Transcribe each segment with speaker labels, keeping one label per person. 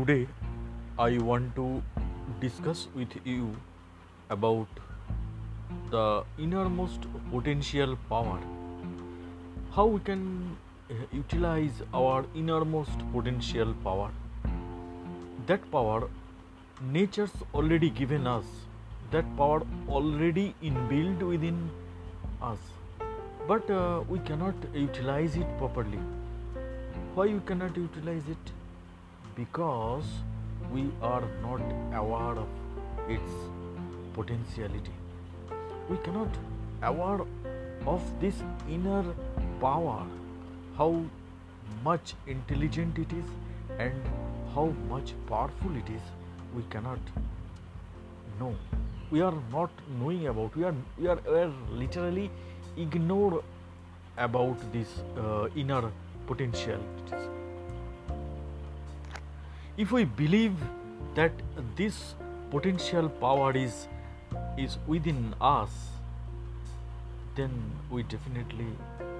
Speaker 1: today I want to discuss with you about the innermost potential power. How we can uh, utilize our innermost potential power. That power nature's already given us. That power already inbuilt within us. But uh, we cannot utilize it properly. Why we cannot utilize it? Because we are not aware of its potentiality. We cannot aware of this inner power, how much intelligent it is and how much powerful it is. We cannot know. We are not knowing about. We are we are, we are literally ignore about this uh, inner potentialities if we believe that this potential power is is within us then we definitely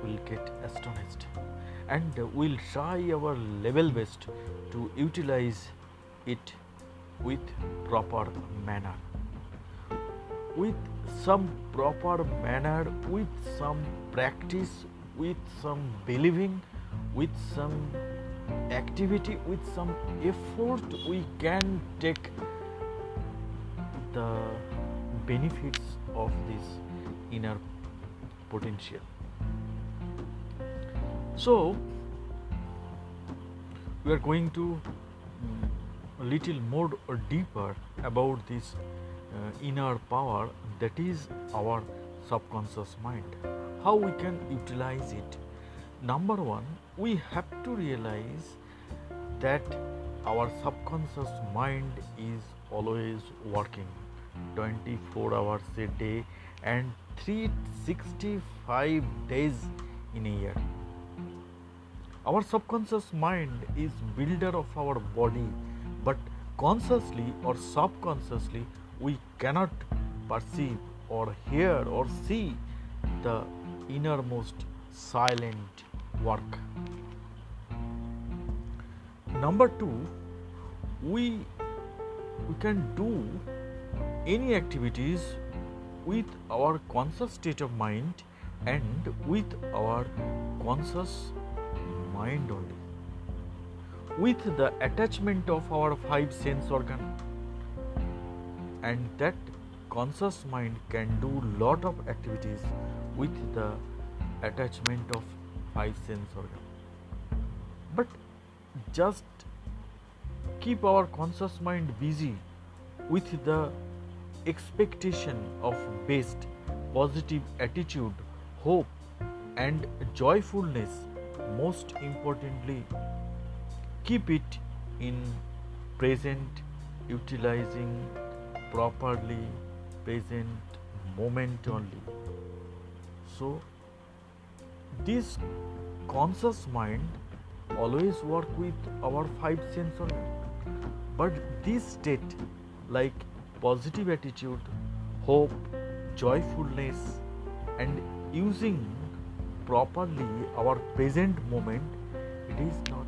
Speaker 1: will get astonished. And we'll try our level best to utilize it with proper manner. With some proper manner with some practice with some believing with some activity with some effort we can take the benefits of this inner potential. So we are going to mm, a little more or deeper about this uh, inner power that is our subconscious mind. How we can utilize it number one we have to realize that our subconscious mind is always working. 24 hours a day and 365 days in a year. Our subconscious mind is builder of our body but consciously or subconsciously we cannot perceive or hear or see the innermost silent work. Number two, we we can do any activities with our conscious state of mind and with our conscious mind only with the attachment of our five sense organ and that conscious mind can do lot of activities with the attachment of five sense organ but just keep our conscious mind busy with the expectation of best positive attitude hope and joyfulness. Most importantly keep it in present utilizing properly present moment only. So this conscious mind always work with our five sense but this state like positive attitude hope joyfulness and using properly our present moment it is not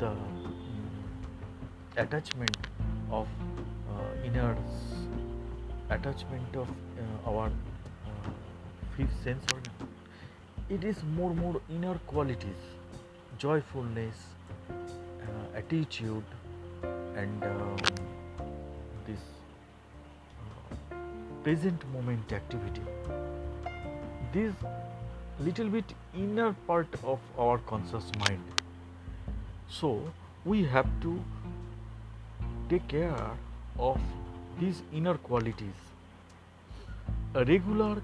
Speaker 1: the mm, attachment of uh, inner attachment of uh, our uh, fifth sense it is more more inner qualities joyfulness uh, attitude and um, this uh, present moment activity. This little bit inner part of our conscious mind. So we have to take care of these inner qualities. A regular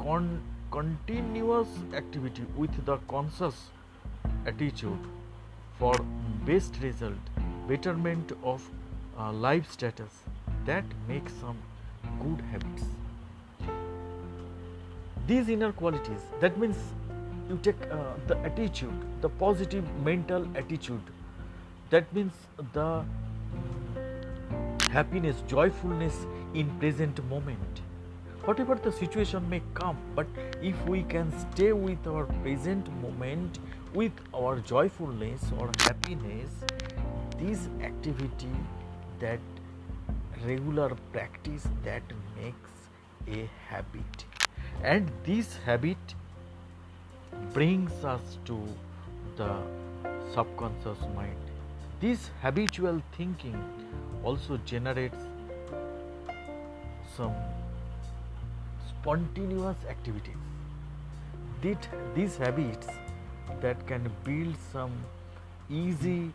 Speaker 1: con- continuous activity with the conscious attitude for best result betterment of uh, life status that makes some good habits. These inner qualities that means you take uh, the attitude the positive mental attitude that means the happiness joyfulness in present moment whatever the situation may come but if we can stay with our present moment with our joyfulness or happiness this activity that regular practice that makes a habit. And this habit brings us to the subconscious mind. This habitual thinking also generates some spontaneous activities. That these habits that can build some easy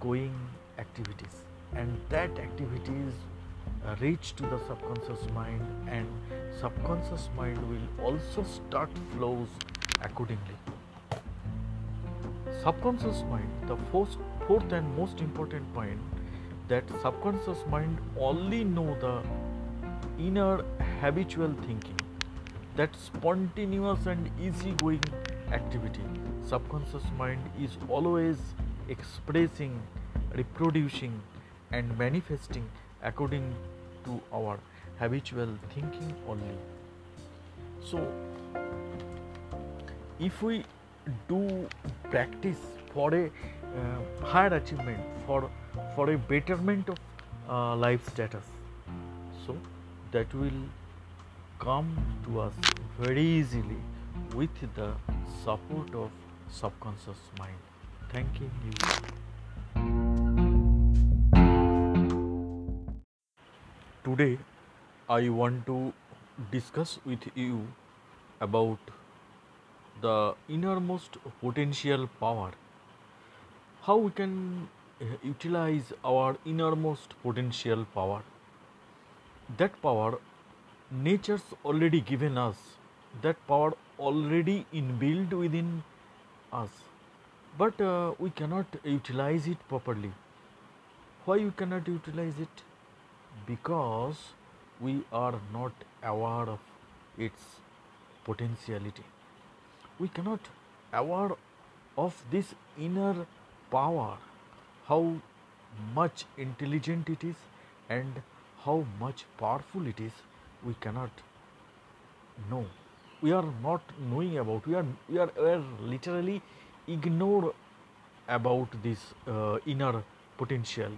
Speaker 1: going activities and that activities reach to the subconscious mind and subconscious mind will also start flows accordingly subconscious mind the fourth, fourth and most important point that subconscious mind only know the inner habitual thinking that spontaneous and easygoing activity. Subconscious mind is always expressing reproducing and manifesting according to our habitual thinking only. So if we do practice for a uh, higher achievement for for a betterment of uh, life status so that will come to us very easily with the support of subconscious mind. Thanking you today i want to discuss with you about the innermost potential power. How we can uh, utilize our innermost potential power? That power nature's already given us. That power already inbuilt within us. But uh, we cannot utilize it properly. Why we cannot utilize it? Because we are not aware of its potentiality. We cannot aware of this inner power how much intelligent it is and how much powerful it is we cannot know. We are not knowing about we are we are, we are literally ignore about this uh, inner potential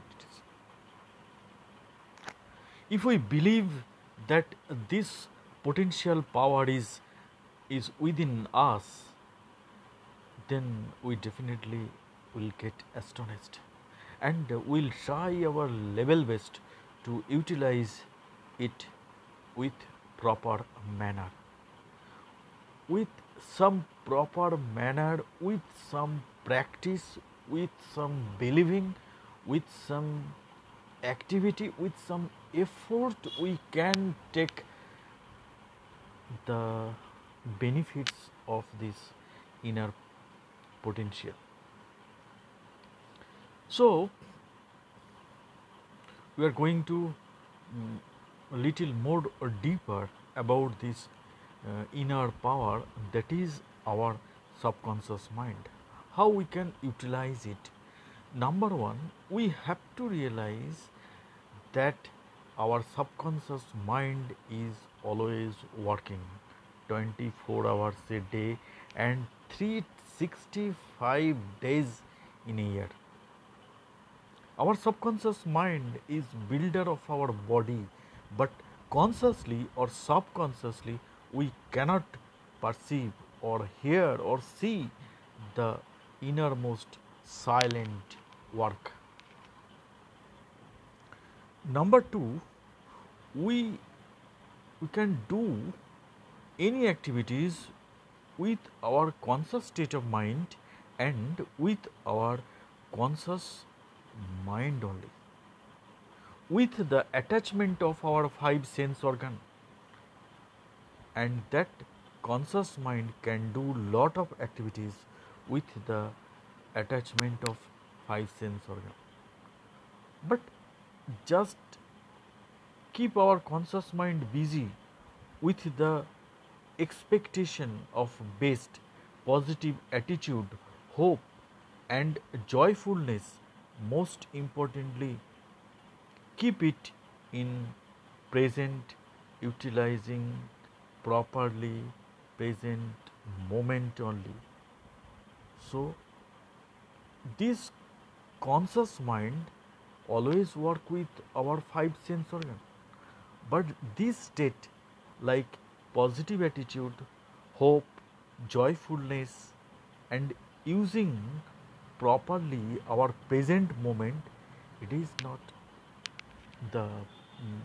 Speaker 1: if we believe that this potential power is is within us then we definitely will get astonished and we'll try our level best to utilize it with proper manner. With some proper manner with some practice with some believing with some activity with some effort we can take the benefits of this inner potential. So we are going to um, a little more or deeper about this uh, inner power that is our subconscious mind. How we can utilize it? Number 1 we have to realize that our subconscious mind is always working 24 hours a day and 365 days in a year. Our subconscious mind is builder of our body but consciously or subconsciously we cannot perceive or hear or see the innermost silent work. Number 2 we we can do any activities with our conscious state of mind and with our conscious mind only with the attachment of our five sense organ. And that conscious mind can do lot of activities with the attachment of five sense organ. But just keep our conscious mind busy with the expectation of best positive attitude hope and joyfulness most importantly keep it in present utilizing properly present moment only. So this conscious mind always work with our five sense organ. But this state like positive attitude hope joyfulness and using properly our present moment it is not the mm,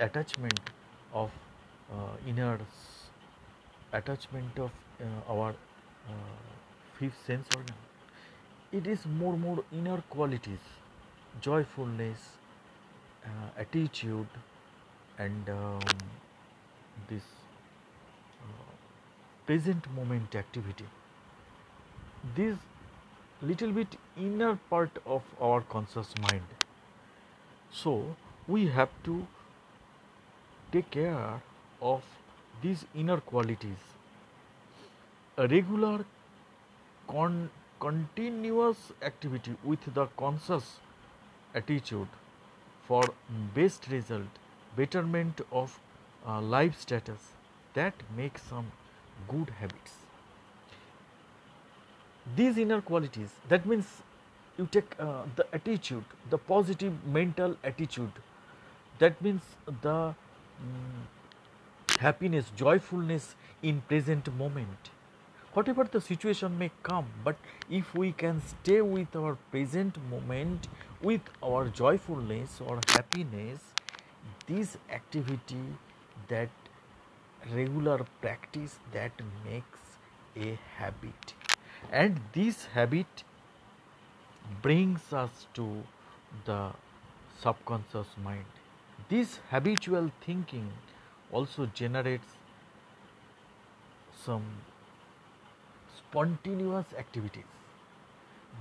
Speaker 1: attachment of uh, inner attachment of uh, our uh, fifth sense organ. It is more more inner qualities joyfulness attitude and um, this present moment activity. This little bit inner part of our conscious mind so we have to take care of these inner qualities. A regular con- continuous activity with the conscious attitude for best result betterment of uh, life status that makes some good habits. These inner qualities that means you take uh, the attitude the positive mental attitude that means the mm, happiness joyfulness in present moment. Whatever the situation may come but if we can stay with our present moment with our joyfulness or happiness this activity that regular practice that makes a habit. And this habit brings us to the subconscious mind. This habitual thinking also generates some spontaneous activities.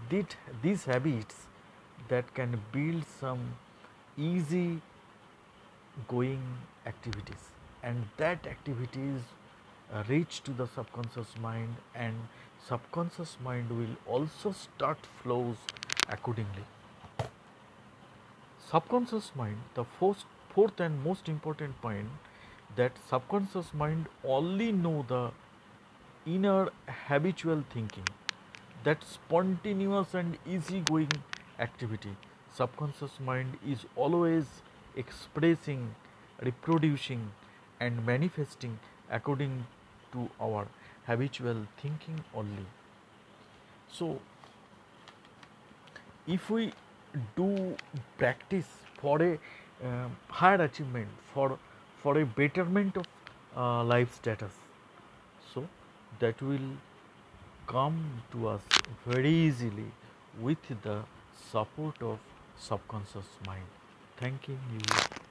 Speaker 1: That these habits that can build some easy going activities. And that activities reach to the subconscious mind and subconscious mind will also start flows accordingly. Subconscious mind the first, fourth and most important point that subconscious mind only know the inner habitual thinking that spontaneous and easygoing activity. Subconscious mind is always expressing reproducing and manifesting according to our habitual thinking only. So if we do practice for a um, higher achievement for for a betterment of uh, life status so that will come to us very easily with the support of subconscious mind. Thanking you